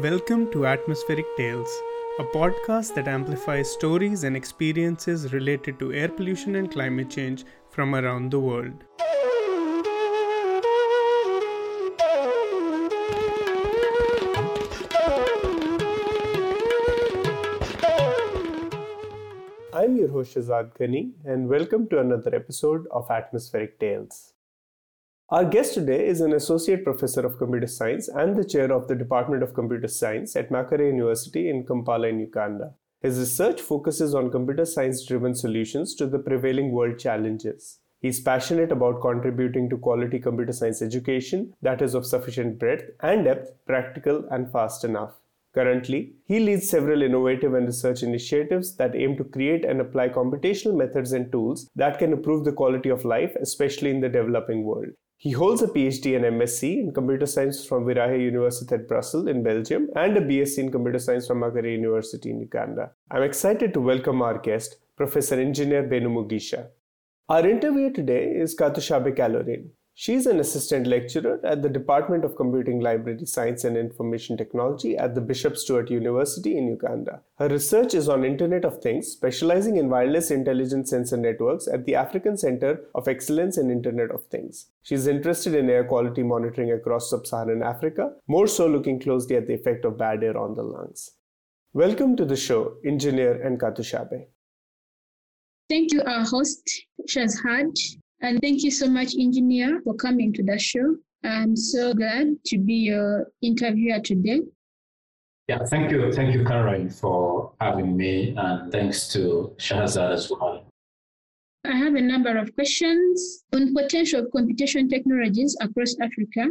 Welcome to Atmospheric Tales, a podcast that amplifies stories and experiences related to air pollution and climate change from around the world. I'm your host Shahzad Gani, and welcome to another episode of Atmospheric Tales. Our guest today is an associate professor of computer science and the chair of the Department of Computer Science at Makerere University in Kampala in Uganda. His research focuses on computer science driven solutions to the prevailing world challenges. He is passionate about contributing to quality computer science education that is of sufficient breadth and depth, practical, and fast enough. Currently, he leads several innovative and research initiatives that aim to create and apply computational methods and tools that can improve the quality of life, especially in the developing world. He holds a PhD and MSc in computer science from Vrije University at Brussels in Belgium and a BSc in computer science from Makerere University in Uganda. I'm excited to welcome our guest, Professor Engineer Bainomugisha. Our interviewer today is Katushabe Caroline. She is an assistant lecturer at the Department of Computing Library Science and Information Technology at the Bishop Stuart University in Uganda. Her research is on Internet of Things, specializing in wireless intelligent sensor networks at the African Center of Excellence in Internet of Things. She is interested in air quality monitoring across sub-Saharan Africa, more so looking closely at the effect of bad air on the lungs. Welcome to the show, Engineer and Katushabe. Thank you, our host, Shahzad. And thank you so much, engineer, for coming to the show. I'm so glad to be your interviewer today. Yeah, thank you. Thank you, Caroline, for having me. And thanks to Shahzad as well. I have a number of questions on potential computation technologies across Africa.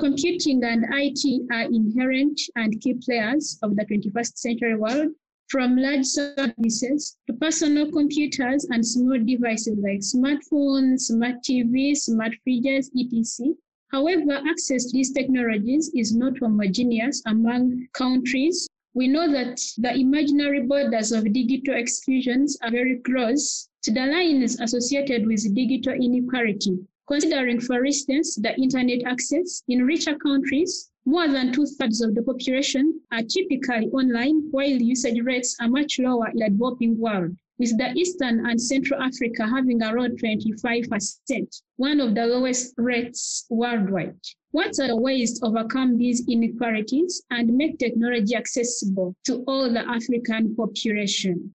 Computing and IT are inherent and key players of the 21st century world from large services to personal computers and small devices like smartphones, smart TVs, smart fridges, etc. However, access to these technologies is not homogeneous among countries. We know that the imaginary borders of digital exclusions are very close to the lines associated with digital inequality. Considering, for instance, the internet access in richer countries, more than two thirds of the population are typically online, while usage rates are much lower in the developing world, with the Eastern and Central Africa having around 25%, one of the lowest rates worldwide. What are the ways to overcome these inequalities and make technology accessible to all the African population?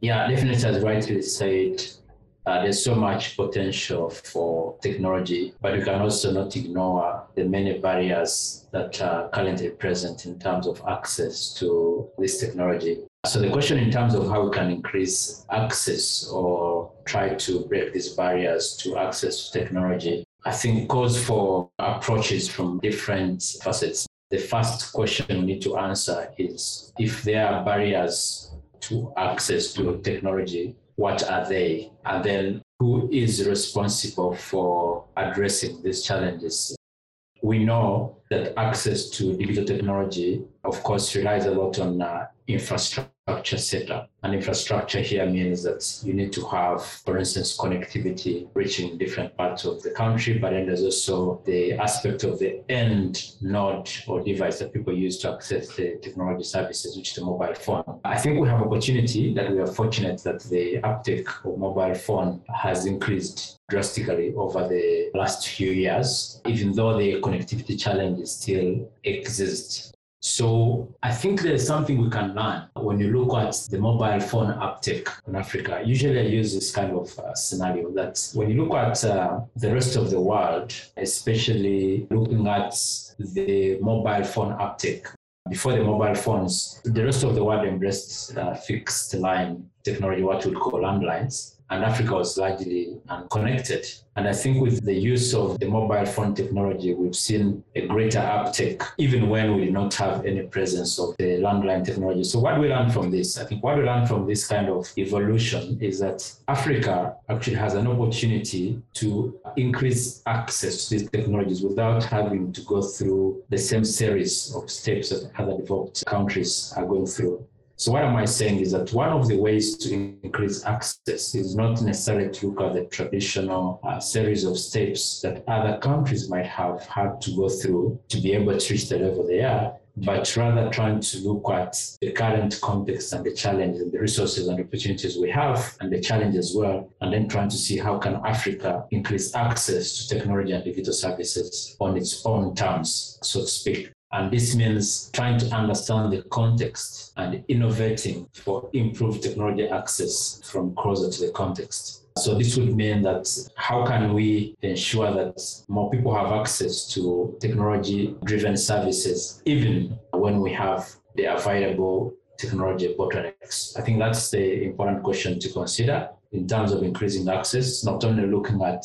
Yeah, definitely, as rightly said, uh, there's so much potential for technology, but you can also not ignore the many barriers that are currently present in terms of access to this technology. So the question in terms of how we can increase access or try to break these barriers to access to technology, I think calls for approaches from different facets. The first question we need to answer is if there are barriers to access to technology, what are they? And then who is responsible for addressing these challenges? We know that access to digital technology, of course, relies a lot on uh, infrastructure setup. And infrastructure here means that you need to have, for instance, connectivity reaching different parts of the country, but then there's also the aspect of the end node or device that people use to access the technology services, which is the mobile phone. I think we have opportunity that we are fortunate that the uptake of mobile phone has increased drastically over the last few years, even though the connectivity challenges still exist. So I think there's something we can learn when you look at the mobile phone uptake in Africa. Usually I use this kind of uh, scenario that when you look at uh, the rest of the world, especially looking at the mobile phone uptake, before the mobile phones, the rest of the world embraced uh, fixed line technology, what we'd call landlines and Africa was largely unconnected. And I think with the use of the mobile phone technology, we've seen a greater uptake, even when we did not have any presence of the landline technology. So, what we learn from this, I think what we learn from this kind of evolution is that Africa actually has an opportunity to increase access to these technologies without having to go through the same series of steps that other developed countries are going through. So what am I saying is that one of the ways to increase access is not necessarily to look at the traditional uh, series of steps that other countries might have had to go through to be able to reach the level they are, but rather trying to look at the current context and the challenges and the resources and opportunities we have and the challenge as well, and then trying to see how can Africa increase access to technology and digital services on its own terms, so to speak. And this means trying to understand the context and innovating for improved technology access from closer to the context. So this would mean that how can we ensure that more people have access to technology driven services, even when we have the available technology bottlenecks? I think that's the important question to consider in terms of increasing access, not only looking at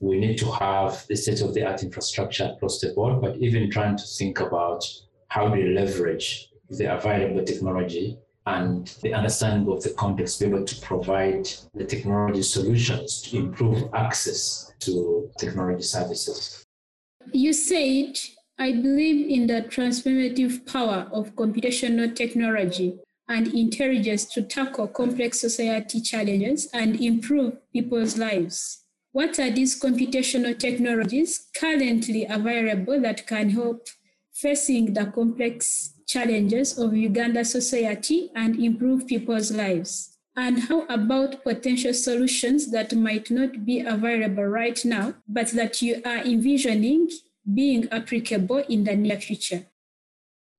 we need to have the state of the art infrastructure across the board, but even trying to think about how we leverage the available technology and the understanding of the context, be able to provide the technology solutions to improve access to technology services. You said, I believe in the transformative power of computational technology and intelligence to tackle complex society challenges and improve people's lives. What are these computational technologies currently available that can help facing the complex challenges of Uganda society and improve people's lives? And how about potential solutions that might not be available right now, but that you are envisioning being applicable in the near future?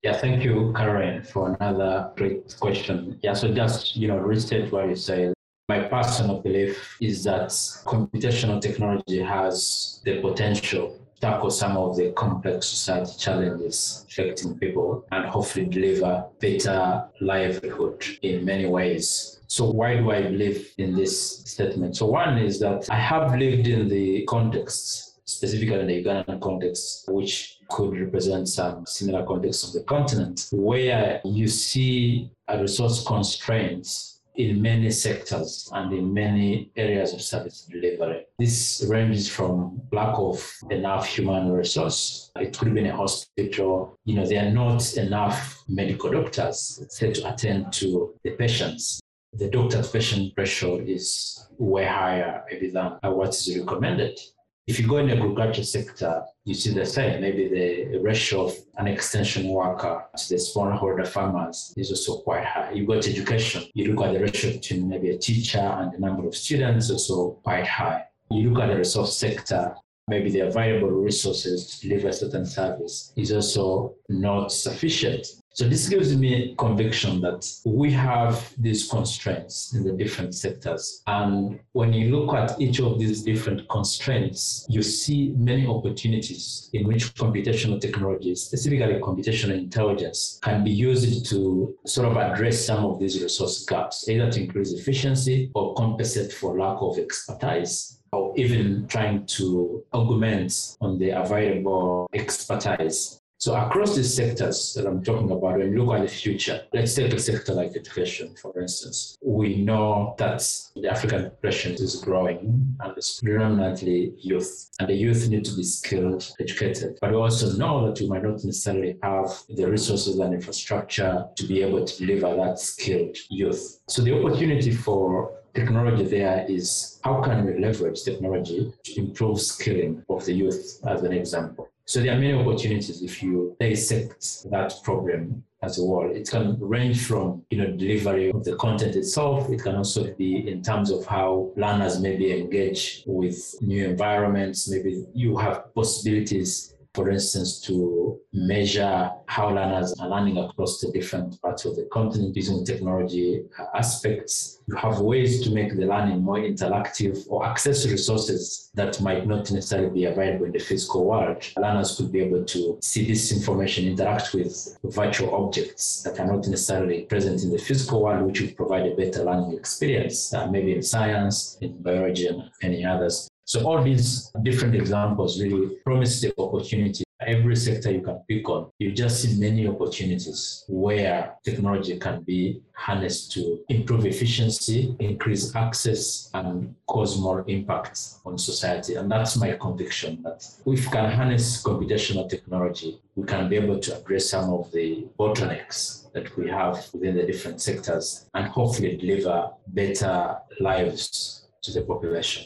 Yeah, thank you, Karen, for another great question. Yeah, so just, you know, restate what you say. My personal belief is that computational technology has the potential to tackle some of the complex society challenges affecting people and hopefully deliver better livelihood in many ways. So why do I believe in this statement? So one is that I have lived in the context, specifically in the Ugandan context, which could represent some similar contexts of the continent, where you see a resource constraints in many sectors and in many areas of service delivery. This ranges from lack of enough human resource. It could be in a hospital. You know, there are not enough medical doctors to attend to the patients. The doctor-patient ratio is way higher maybe than what is recommended. If you go in the agriculture sector, you see the same. Maybe the ratio of an extension worker to the smallholder farmers is also quite high. You go to education, you look at the ratio between maybe a teacher and the number of students, also quite high. You look at the resource sector, maybe the available resources to deliver a certain service is also not sufficient. So this gives me conviction that we have these constraints in the different sectors. And when you look at each of these different constraints, you see many opportunities in which computational technologies, specifically computational intelligence, can be used to sort of address some of these resource gaps, either to increase efficiency or compensate for lack of expertise or even trying to augment on the available expertise so across these sectors that I'm talking about, when you look at the future, let's take a sector like education, for instance. We know that the African population is growing and it's predominantly youth, and the youth need to be skilled, educated. But we also know that we might not necessarily have the resources and infrastructure to be able to deliver that skilled youth. So the opportunity for technology there is how can we leverage technology to improve skilling of the youth as an example. So there are many opportunities if you dissect that problem as a whole. It can range from you know delivery of the content itself. It can also be in terms of how learners maybe engage with new environments. Maybe you have possibilities for instance, to measure how learners are learning across the different parts of the continent using technology aspects. You have ways to make the learning more interactive or access resources that might not necessarily be available in the physical world. Learners could be able to see this information, interact with virtual objects that are not necessarily present in the physical world, which would provide a better learning experience, uh, maybe in science, in biology, and any others. So all these different examples really promise the opportunity. Every sector you can pick on, you just see many opportunities where technology can be harnessed to improve efficiency, increase access, and cause more impact on society. And that's my conviction that if we can harness computational technology, we can be able to address some of the bottlenecks that we have within the different sectors and hopefully deliver better lives to the population.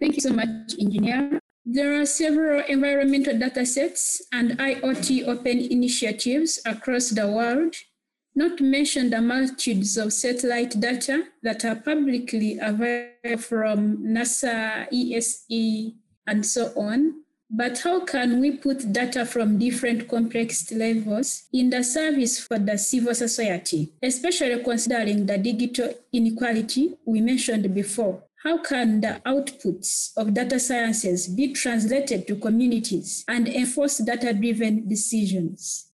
Thank you so much, Engineer. There are several environmental datasets and IoT open initiatives across the world, not to mention the multitudes of satellite data that are publicly available from NASA, ESA, and so on. But how can we put data from different complex levels in the service for the civil society, especially considering the digital inequality we mentioned before? How can the outputs of data sciences be translated to communities and enforce data driven decisions?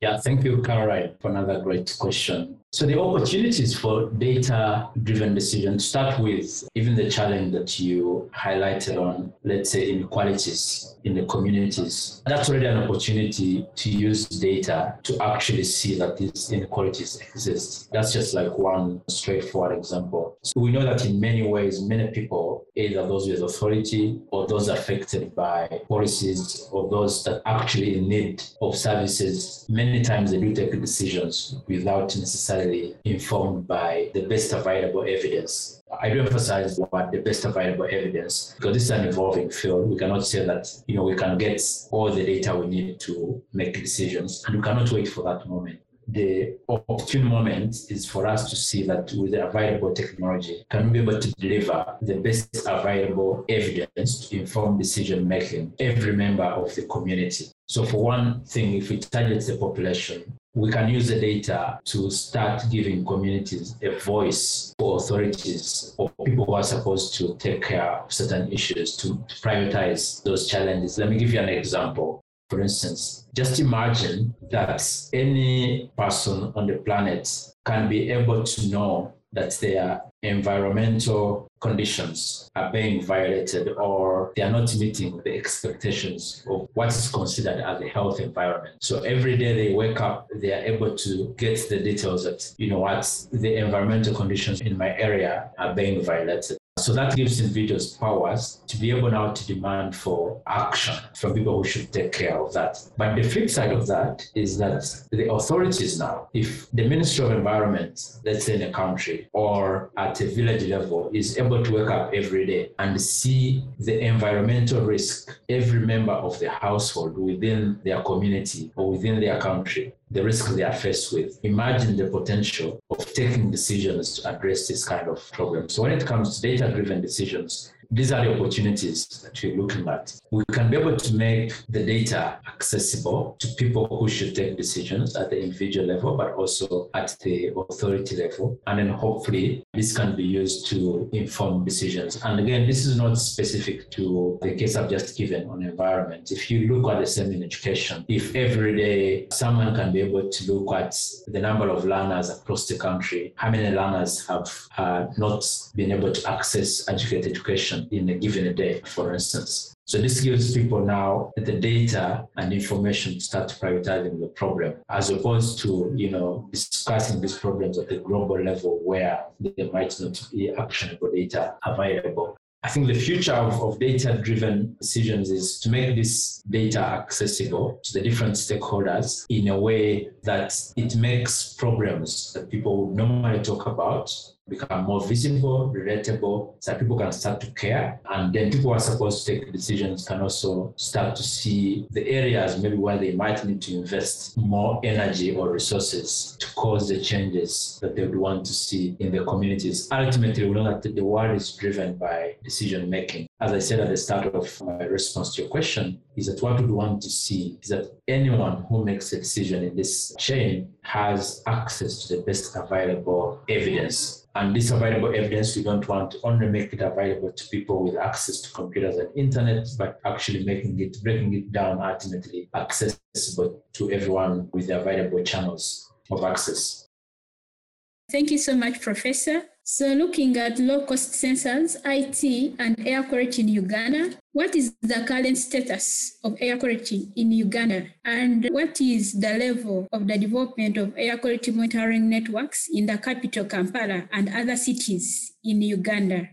Yeah, thank you, Caroline, for another great question. So the opportunities for data-driven decisions start with even the challenge that you highlighted on, let's say, inequalities in the communities. That's already an opportunity to use data to actually see that these inequalities exist. That's just like one straightforward example. So we know that in many ways, many people, either those with authority or those affected by policies or those that actually need of services, many times they do take decisions without necessarily informed by the best available evidence. I do emphasize what the best available evidence because this is an evolving field. We cannot say that you know we can get all the data we need to make decisions, and we cannot wait for that moment the opportune moment is for us to see that with the available technology, can we be able to deliver the best available evidence to inform decision making every member of the community. So for one thing, if we target the population, we can use the data to start giving communities a voice for authorities or people who are supposed to take care of certain issues to prioritize those challenges. Let me give you an example. For instance, just imagine that any person on the planet can be able to know that their environmental conditions are being violated or they are not meeting the expectations of what is considered as a health environment. So every day they wake up, they are able to get the details that, you know what, the environmental conditions in my area are being violated. So that gives individuals powers to be able now to demand for action from people who should take care of that. But the flip side of that is that the authorities now, if the Ministry of Environment, let's say in a country or at a village level, is able to wake up every day and see the environmental risk every member of the household within their community or within their country, the risk they are faced with. Imagine the potential of taking decisions to address this kind of problem. So when it comes to data driven decisions, these are the opportunities that we're looking at. We can be able to make the data accessible to people who should take decisions at the individual level, but also at the authority level. And then hopefully this can be used to inform decisions. And again, this is not specific to the case I've just given on environment. If you look at the same in education, if every day someone can be able to look at the number of learners across the country, how many learners have uh, not been able to access educated education in a given day, for instance. So this gives people now the data and information to start prioritizing the problem, as opposed to you know discussing these problems at the global level where there might not be actionable data available. I think the future of, of data driven decisions is to make this data accessible to the different stakeholders in a way that it makes problems that people would normally talk about become more visible, relatable, so people can start to care. And then people who are supposed to take decisions can also start to see the areas maybe where they might need to invest more energy or resources to cause the changes that they would want to see in their communities. Ultimately, we know that the world is driven by decision making. As I said at the start of my response to your question, is that what we want to see is that anyone who makes a decision in this chain has access to the best available evidence and this available evidence, we don't want to only make it available to people with access to computers and internet, but actually making it, breaking it down ultimately accessible to everyone with the available channels of access. Thank you so much, Professor. So looking at low-cost sensors, IT, and air quality in Uganda, what is the current status of air quality in Uganda? And what is the level of the development of air quality monitoring networks in the capital, Kampala, and other cities in Uganda?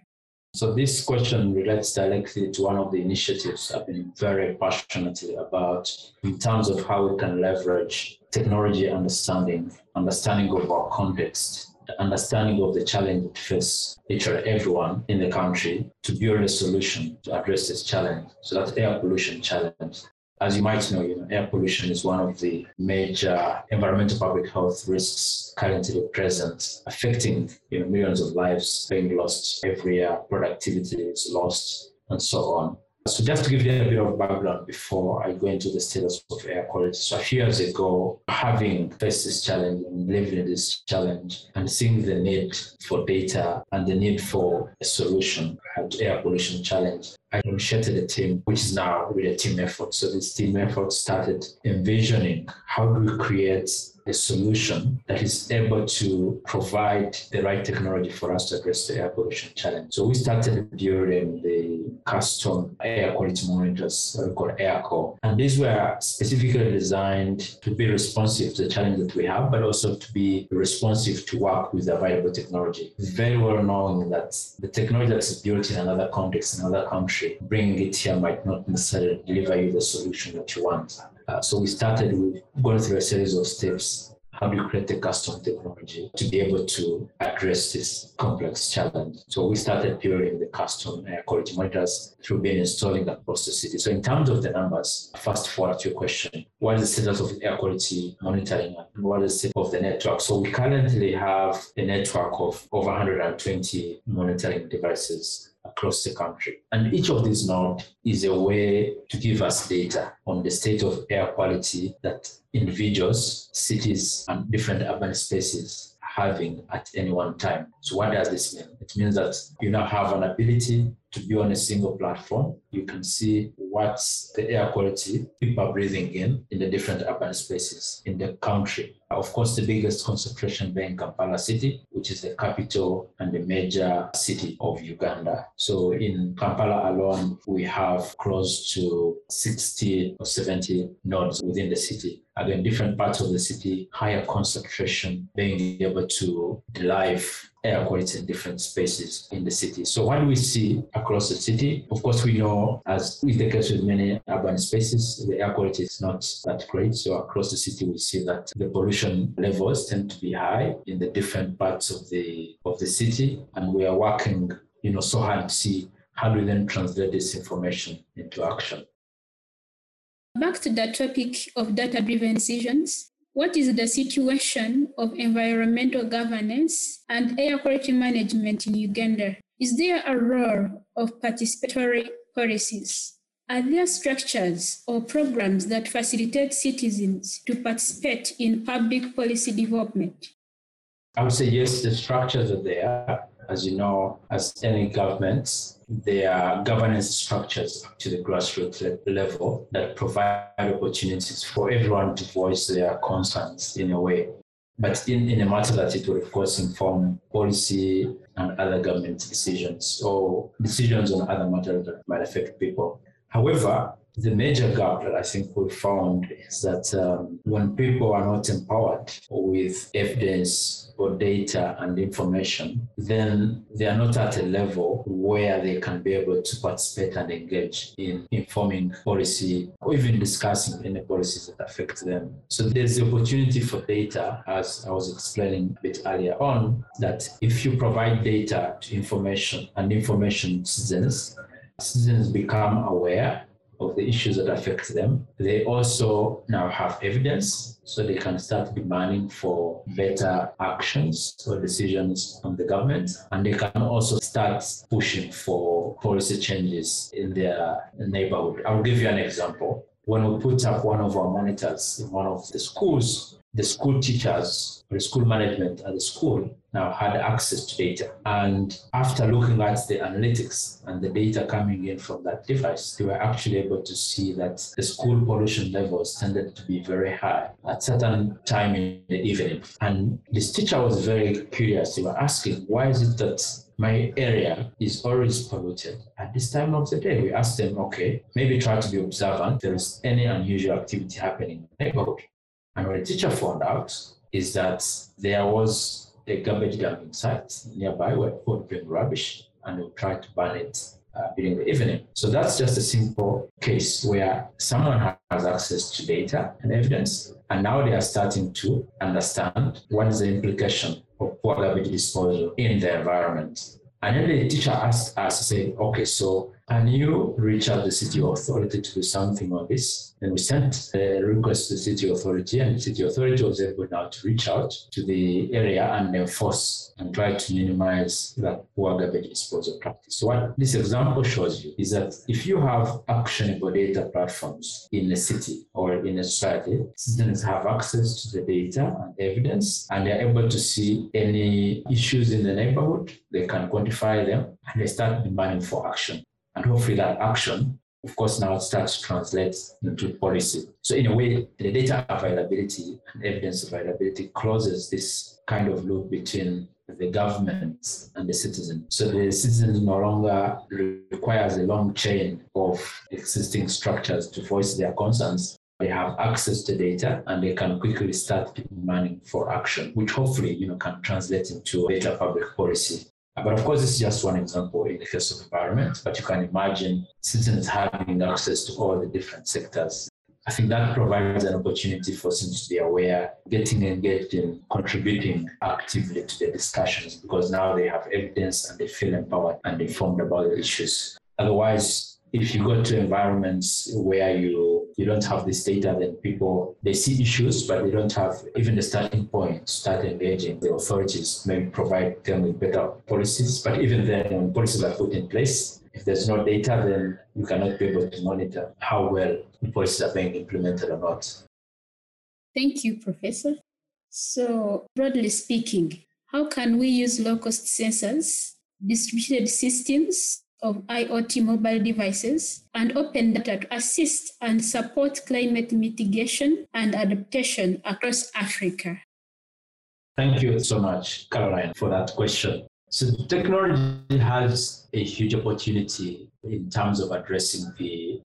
So this question relates directly to one of the initiatives I've been very passionate about in terms of how we can leverage technology understanding, understanding of our context understanding of the challenge that faces literally everyone in the country to build a solution to address this challenge. So that's air pollution challenge. As you might know, you know, air pollution is one of the major environmental public health risks currently present, affecting you know, millions of lives being lost every year, productivity is lost, and so on. So just to give you a bit of background before I go into the status of air quality. So a few years ago, having faced this challenge and living this challenge and seeing the need for data and the need for a solution to air pollution challenge, I initiated a team, which is now really a team effort. So this team effort started envisioning how do we create a solution that is able to provide the right technology for us to address the air pollution challenge. So we started building the custom air quality monitors called AirQo. And these were specifically designed to be responsive to the challenge that we have, but also to be responsive to work with available technology. Very well known that the technology that's built in another context, in another country, bringing it here might not necessarily deliver you the solution that you want. Uh, so we started with going through a series of steps. How do you create the custom technology to be able to address this complex challenge? So we started building the custom air quality monitors through being installing across the city. So in terms of the numbers, fast forward to your question, what is the status of air quality monitoring and what is the of the network? So we currently have a network of over 120 monitoring devices across the country. And each of these nodes is a way to give us data on the state of air quality that individuals, cities, and different urban spaces having at any one time. So what does this mean? It means that you now have an ability to be on a single platform. You can see what's the air quality people are breathing in in the different urban spaces in the country. Of course, the biggest concentration being Kampala City, which is the capital and the major city of Uganda. So in Kampala alone, we have close to 60 or 70 nodes within the city. Again, different parts of the city, higher concentration, being able to derive air quality in different spaces in the city. So what do we see across the city? Of course, we know, as is the case with many urban spaces, the air quality is not that great. So across the city, we see that the pollution levels tend to be high in the different parts of the of the city, and we are working, you know, so hard to see how do we then translate this information into action. Back to the topic of data-driven decisions. What is the situation of environmental governance and air quality management in Uganda? Is there a role of participatory policies? Are there structures or programs that facilitate citizens to participate in public policy development? I would say yes, the structures are there. As you know, as any government, there are governance structures up to the grassroots level that provide opportunities for everyone to voice their concerns in a way. But in, in a matter that it will, of course, inform policy and other government decisions or decisions on other matters that might affect people. However, the major gap that I think we found is that um, when people are not empowered with evidence or data and information, then they are not at a level where they can be able to participate and engage in informing policy or even discussing any policies that affect them. So there's the opportunity for data, as I was explaining a bit earlier on, that if you provide data to information and information citizens, citizens become aware of the issues that affect them. They also now have evidence, so they can start demanding for better actions or decisions from the government. And they can also start pushing for policy changes in their neighborhood. I'll give you an example. When we put up one of our monitors in one of the schools, the school teachers or the school management at the school now had access to data. And after looking at the analytics and the data coming in from that device, they were actually able to see that the school pollution levels tended to be very high at certain time in the evening. And this teacher was very curious. They were asking, why is it that my area is always polluted at this time of the day? We asked them, okay, maybe try to be observant. There is any unusual activity happening in the neighborhood. And what the teacher found out is that there was a garbage dumping site nearby where people bring rubbish and would try to burn it uh, during the evening. So that's just a simple case where someone has access to data and evidence, and now they are starting to understand what is the implication of poor garbage disposal in the environment. And then the teacher asked us to say, okay, so can you reach out the city authority to do something on this? And we sent a request to the city authority, and the city authority was able now to reach out to the area and enforce and try to minimize that poor garbage disposal practice. So what this example shows you is that if you have actionable data platforms in a city or in a society, citizens have access to the data and evidence, and they're able to see any issues in the neighborhood. They can quantify them, and they start demanding for action. And hopefully that action, of course, now starts to translate into policy. So in a way, the data availability and evidence availability closes this kind of loop between the government and the citizen. So the citizen no longer requires a long chain of existing structures to voice their concerns. They have access to data and they can quickly start demanding for action, which hopefully you know can translate into better public policy Uh, but of course, this is just one example in the case of environment, but you can imagine citizens having access to all the different sectors. I think that provides an opportunity for citizens to be aware, getting engaged in contributing actively to the discussions because now they have evidence and they feel empowered and informed about the issues. Otherwise, if you go to environments where you you don't have this data, then people they see issues, but they don't have even the starting point to start engaging. The authorities maybe provide them with better policies, but even then, when policies are put in place, if there's no data, then you cannot be able to monitor how well the policies are being implemented or not. Thank you, Professor. So, broadly speaking, how can we use low cost sensors, distributed systems, of IoT mobile devices and open data to assist and support climate mitigation and adaptation across Africa? Thank you so much, Caroline, for that question. So, technology has a huge opportunity in terms of addressing the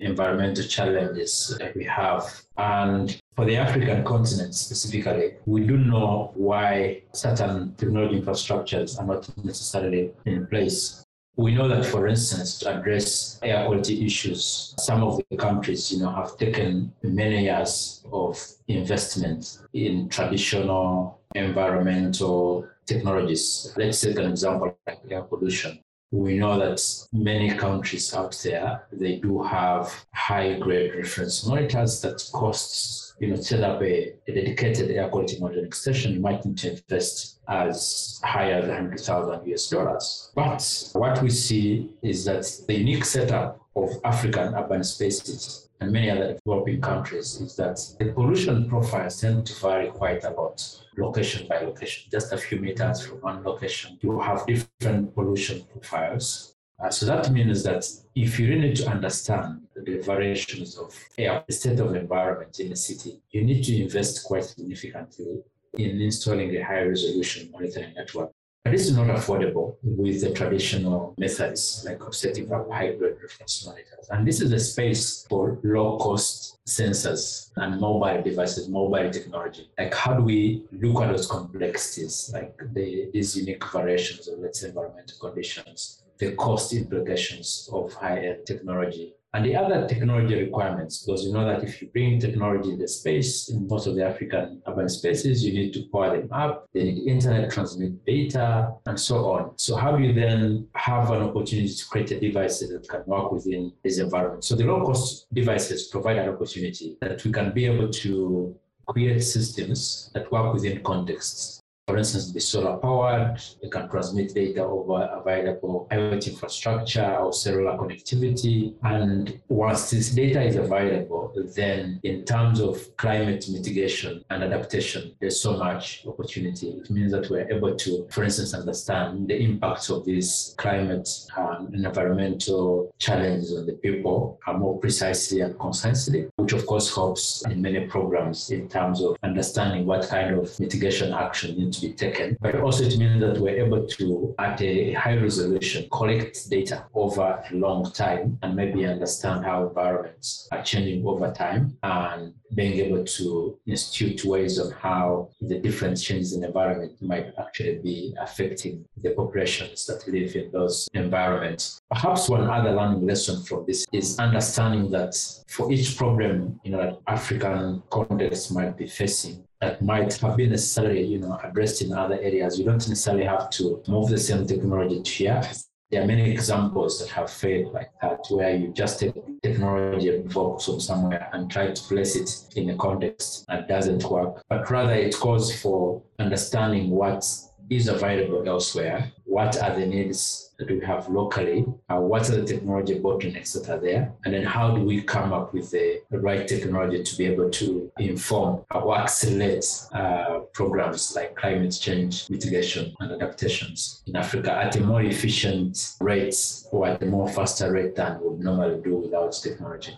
environmental challenges that we have. And for the African continent specifically, we do know why certain technology infrastructures are not necessarily in place we know that, for instance, to address air quality issues, some of the countries, you know, have taken many years of investment in traditional environmental technologies. Let's take an example like air pollution. We know that many countries out there, they do have high grade reference monitors that costs you know, set up a, a dedicated air quality monitoring station, you might need to invest as high as 100,000 US dollars. But what we see is that the unique setup of African urban spaces and many other developing countries is that the pollution profiles tend to vary quite a lot, location by location. Just a few meters from one location, you have different pollution profiles. Uh, so that means that if you really need to understand the variations of air, the state of environment in a city, you need to invest quite significantly in installing a high resolution monitoring network. But this is not affordable with the traditional methods like setting up hybrid reference monitors. And this is a space for low cost sensors and mobile devices, mobile technology. Like how do we look at those complexities, like the, these unique variations of let's say environmental conditions the cost implications of high-end technology. And the other technology requirements, because you know that if you bring technology in the space, in most of the African urban spaces, you need to power them up, they need internet, transmit data, and so on. So how do you then have an opportunity to create a device that can work within this environment? So the low-cost devices provide an opportunity that we can be able to create systems that work within contexts for instance, be solar powered, you can transmit data over available IoT infrastructure or cellular connectivity. And once this data is available, then in terms of climate mitigation and adaptation, there's so much opportunity. It means that we're able to, for instance, understand the impacts of these climate and environmental challenges on the people more precisely and concisely, which of course helps in many programs in terms of understanding what kind of mitigation action needs to be taken, but also it means that we're able to, at a high resolution, collect data over a long time and maybe understand how environments are changing over time and being able to institute ways of how the different changes in environment might actually be affecting the populations that live in those environments. Perhaps one other learning lesson from this is understanding that for each problem, you know, African context might be facing, that might have been necessarily, you know, addressed in other areas, you don't necessarily have to move the same technology to here. There are many examples that have failed like that, where you just take technology evoked from somewhere and try to place it in a context that doesn't work, but rather it calls for understanding what is available elsewhere, what are the needs that we have locally, uh, what are the technology bottlenecks that are there, and then how do we come up with the, right technology to be able to inform or accelerate uh, programs like climate change mitigation and adaptations in Africa at a more efficient rate or at a more faster rate than we would normally do without technology.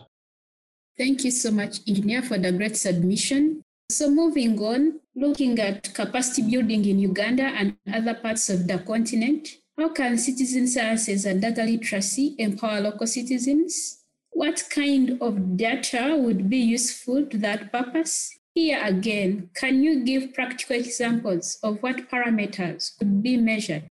Thank you so much, Engineer, for the great submission. So moving on, looking at capacity building in Uganda and other parts of the continent, how can citizen sciences and data literacy empower local citizens? What kind of data would be useful to that purpose? Here again, can you give practical examples of what parameters could be measured?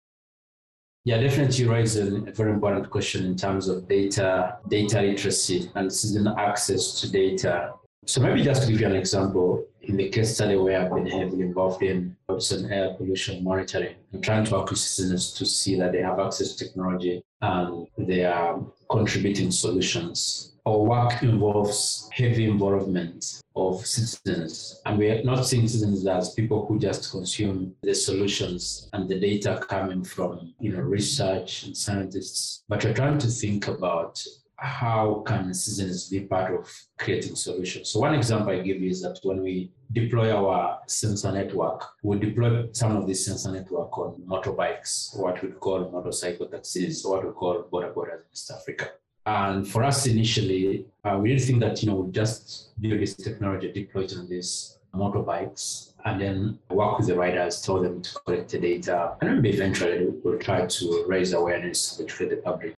Yeah, definitely raise a very important question in terms of data, data literacy and citizen access to data. So maybe just to give you an example, in the case study where I've been heavily involved in ocean air pollution monitoring, I'm trying to work with citizens to see that they have access to technology and they are contributing solutions. Our work involves heavy involvement of citizens, and we are not seeing citizens as people who just consume the solutions and the data coming from you know research and scientists, but we're trying to think about how can citizens be part of creating solutions? So one example I give you is that when we deploy our sensor network, we deploy some of this sensor network on motorbikes, what we call motorcycle taxis, what we call boda bodas in East Africa. And for us initially, uh, we didn't think that you know we just build this technology, deploy it on these motorbikes, and then work with the riders, tell them to collect the data, and then eventually we'll try to raise awareness, educate the public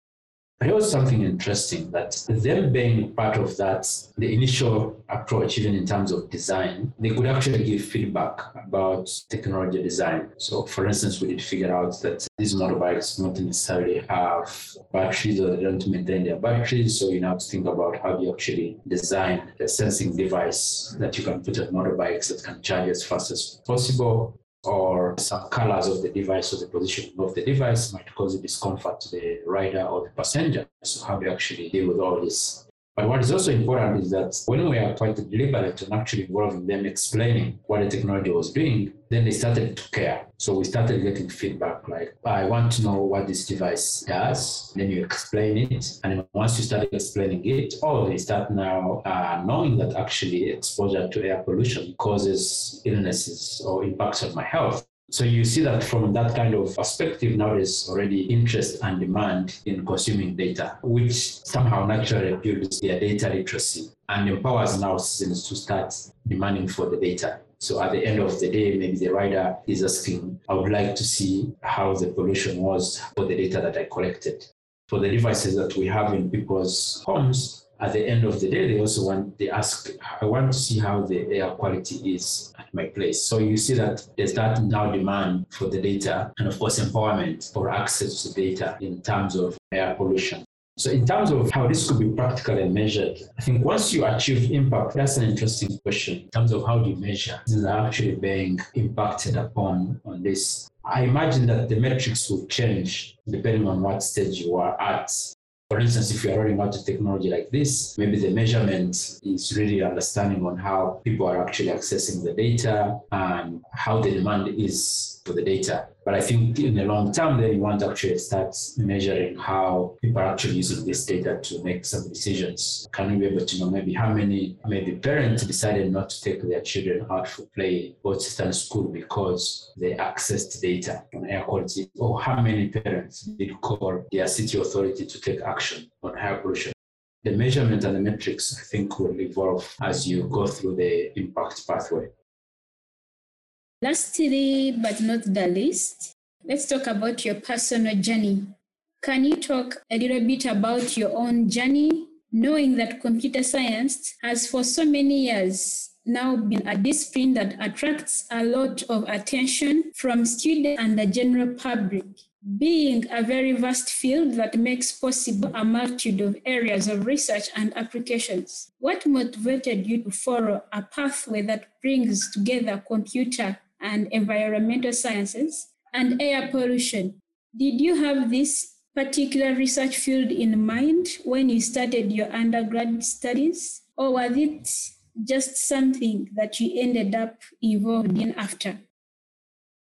it was something interesting that them being part of that, the initial approach, even in terms of design, they could actually give feedback about technology design. So, for instance, we did figure out that these motorbikes don't necessarily have batteries or they don't maintain their batteries. So, you have to think about how you actually design a sensing device that you can put on motorbikes that can charge as fast as possible or some colors of the device or the position of the device might cause a discomfort to the rider or the passenger. So how do you actually deal with all this? But what is also important is that when we are quite deliberate and actually involving them explaining what the technology was doing, then they started to care. So we started getting feedback like, I want to know what this device does. Then you explain it. And once you start explaining it, oh, they start now uh, knowing that actually exposure to air pollution causes illnesses or impacts on my health. So you see that from that kind of perspective, now there's already interest and demand in consuming data, which somehow naturally builds their data literacy and empowers now citizens to start demanding for the data. So at the end of the day, maybe the rider is asking, I would like to see how the pollution was for the data that I collected. For the devices that we have in people's homes, at the end of the day, they also want, they ask, I want to see how the air quality is at my place. So you see that there's that now demand for the data and of course empowerment for access to data in terms of air pollution. So in terms of how this could be practically measured, I think once you achieve impact, that's an interesting question in terms of how do you measure these are actually being impacted upon on this. I imagine that the metrics will change depending on what stage you are at for instance, if you're rolling out a technology like this, maybe the measurement is really understanding on how people are actually accessing the data and how the demand is for the data. But I think in the long term, then you want to actually start measuring how people are actually using this data to make some decisions. Can we be able to know maybe how many maybe parents decided not to take their children out for play or to school because they accessed data on air quality, or how many parents did call their city authority to take action on air pollution the measurement and the metrics, I think, will evolve as you go through the impact pathway. Lastly, but not the least, let's talk about your personal journey. Can you talk a little bit about your own journey, knowing that computer science has for so many years now been a discipline that attracts a lot of attention from students and the general public? being a very vast field that makes possible a multitude of areas of research and applications. What motivated you to follow a pathway that brings together computer and environmental sciences and air pollution? Did you have this particular research field in mind when you started your undergrad studies? Or was it just something that you ended up involved in after?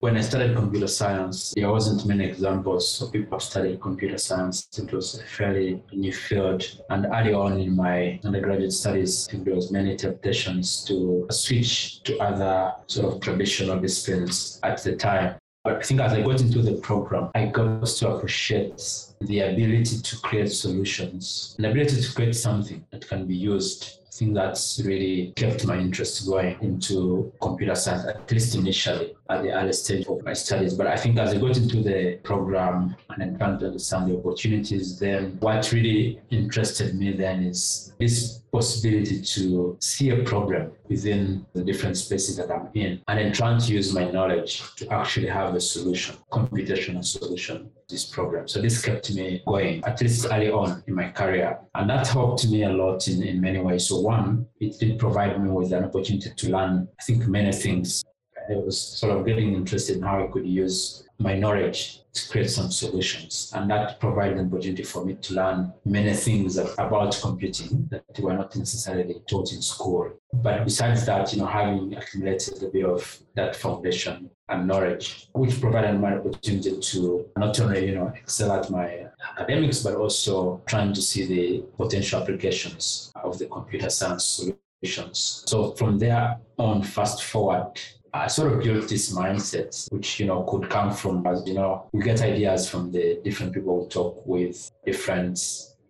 When I studied computer science, there wasn't many examples of people studying computer science. It was a fairly new field. And early on in my undergraduate studies, there was many temptations to switch to other sort of traditional disciplines at the time. But I think as I got into the program, I got to appreciate the ability to create solutions, the ability to create something that can be used I think that's really kept my interest going into computer science, at least initially at the early stage of my studies. But I think as I got into the program and I began to understand the opportunities, then what really interested me then is this possibility to see a problem within the different spaces that I'm in and then trying to use my knowledge to actually have a solution, computational solution this problem. So this kept me going, at least early on in my career. And that helped me a lot in, in many ways. So one, it did provide me with an opportunity to learn, I think, many things. I was sort of getting interested in how I could use my knowledge to create some solutions. And that provided an opportunity for me to learn many things about computing that were not necessarily taught in school. But besides that, you know, having accumulated a bit of that foundation and knowledge, which provided my opportunity to not only, you know, excel at my academics, but also trying to see the potential applications of the computer science solutions. So from there on, fast forward, I sort of built this mindset, which, you know, could come from, as you know, we get ideas from the different people we talk with, different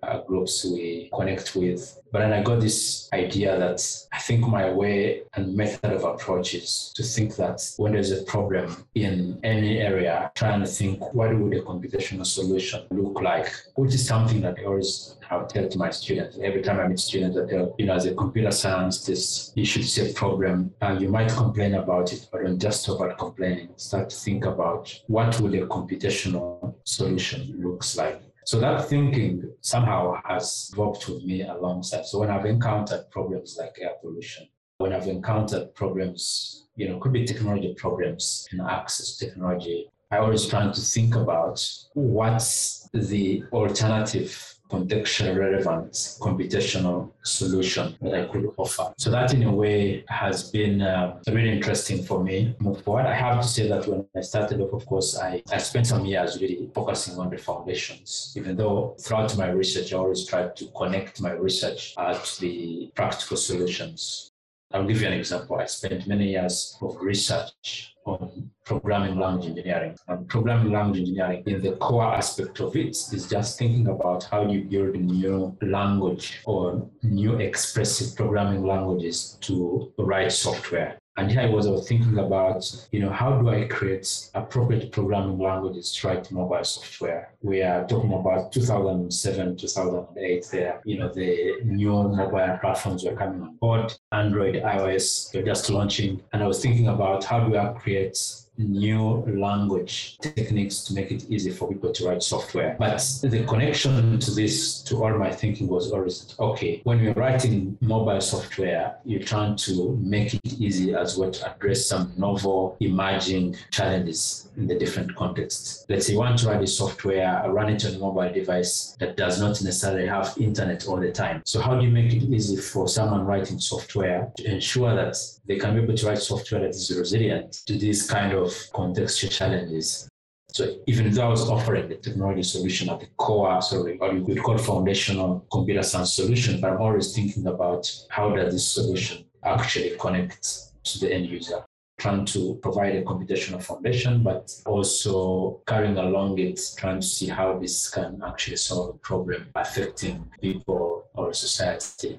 uh, groups we connect with. But then I got this idea that I think my way and method of approach is to think that when there's a problem in any area, trying to think what would a computational solution look like, which is something that I always have tell to my students. Every time I meet students, I tell, you know, as a computer scientist, you should see a problem and you might complain about it, but don't just stop at complaining. Start to think about what would a computational solution looks like so that thinking somehow has worked with me alongside. So when I've encountered problems like air pollution, when I've encountered problems, you know, could be technology problems and access technology, I always try to think about what's the alternative contextually relevant computational solution that I could offer. So that in a way has been uh, really interesting for me move forward. I have to say that when I started off, of course, I, I spent some years really focusing on the foundations, even though throughout my research, I always tried to connect my research uh, to the practical solutions. I'll give you an example. I spent many years of research on programming language engineering. And programming language engineering, in the core aspect of it, is just thinking about how you build new language or new expressive programming languages to write software. And here I was, I was thinking about, you know, how do I create appropriate programming languages to write mobile software? We are talking about 2007, 2008 there, you know, the new mobile platforms were coming on board, Android, iOS, they're just launching. And I was thinking about how do I create new language techniques to make it easy for people to write software. But the connection to this, to all my thinking was always okay, when you're writing mobile software, you're trying to make it easy as well to address some novel emerging challenges in the different contexts. Let's say you want to write a software, run it on a mobile device that does not necessarily have internet all the time. So how do you make it easy for someone writing software to ensure that they can be able to write software that is resilient to these kind of contextual challenges? So even though I was offering the technology solution at the core, sorry, or you could call foundational computer science solution, but I'm always thinking about how does this solution actually connect to the end user trying to provide a computational foundation, but also carrying along it, trying to see how this can actually solve a problem affecting people or society.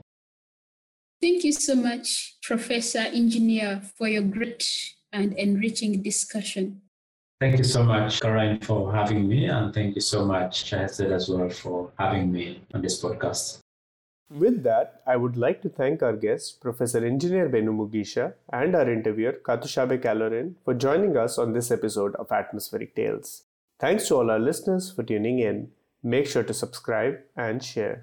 Thank you so much, Professor Engineer, for your great and enriching discussion. Thank you so much, Karen, for having me, and thank you so much, Shahzad, as well, for having me on this podcast. With that, I would like to thank our guest, Professor Engineer Bainomugisha, and our interviewer, Katushabe Kalorin, for joining us on this episode of Atmospheric Tales. Thanks to all our listeners for tuning in. Make sure to subscribe and share.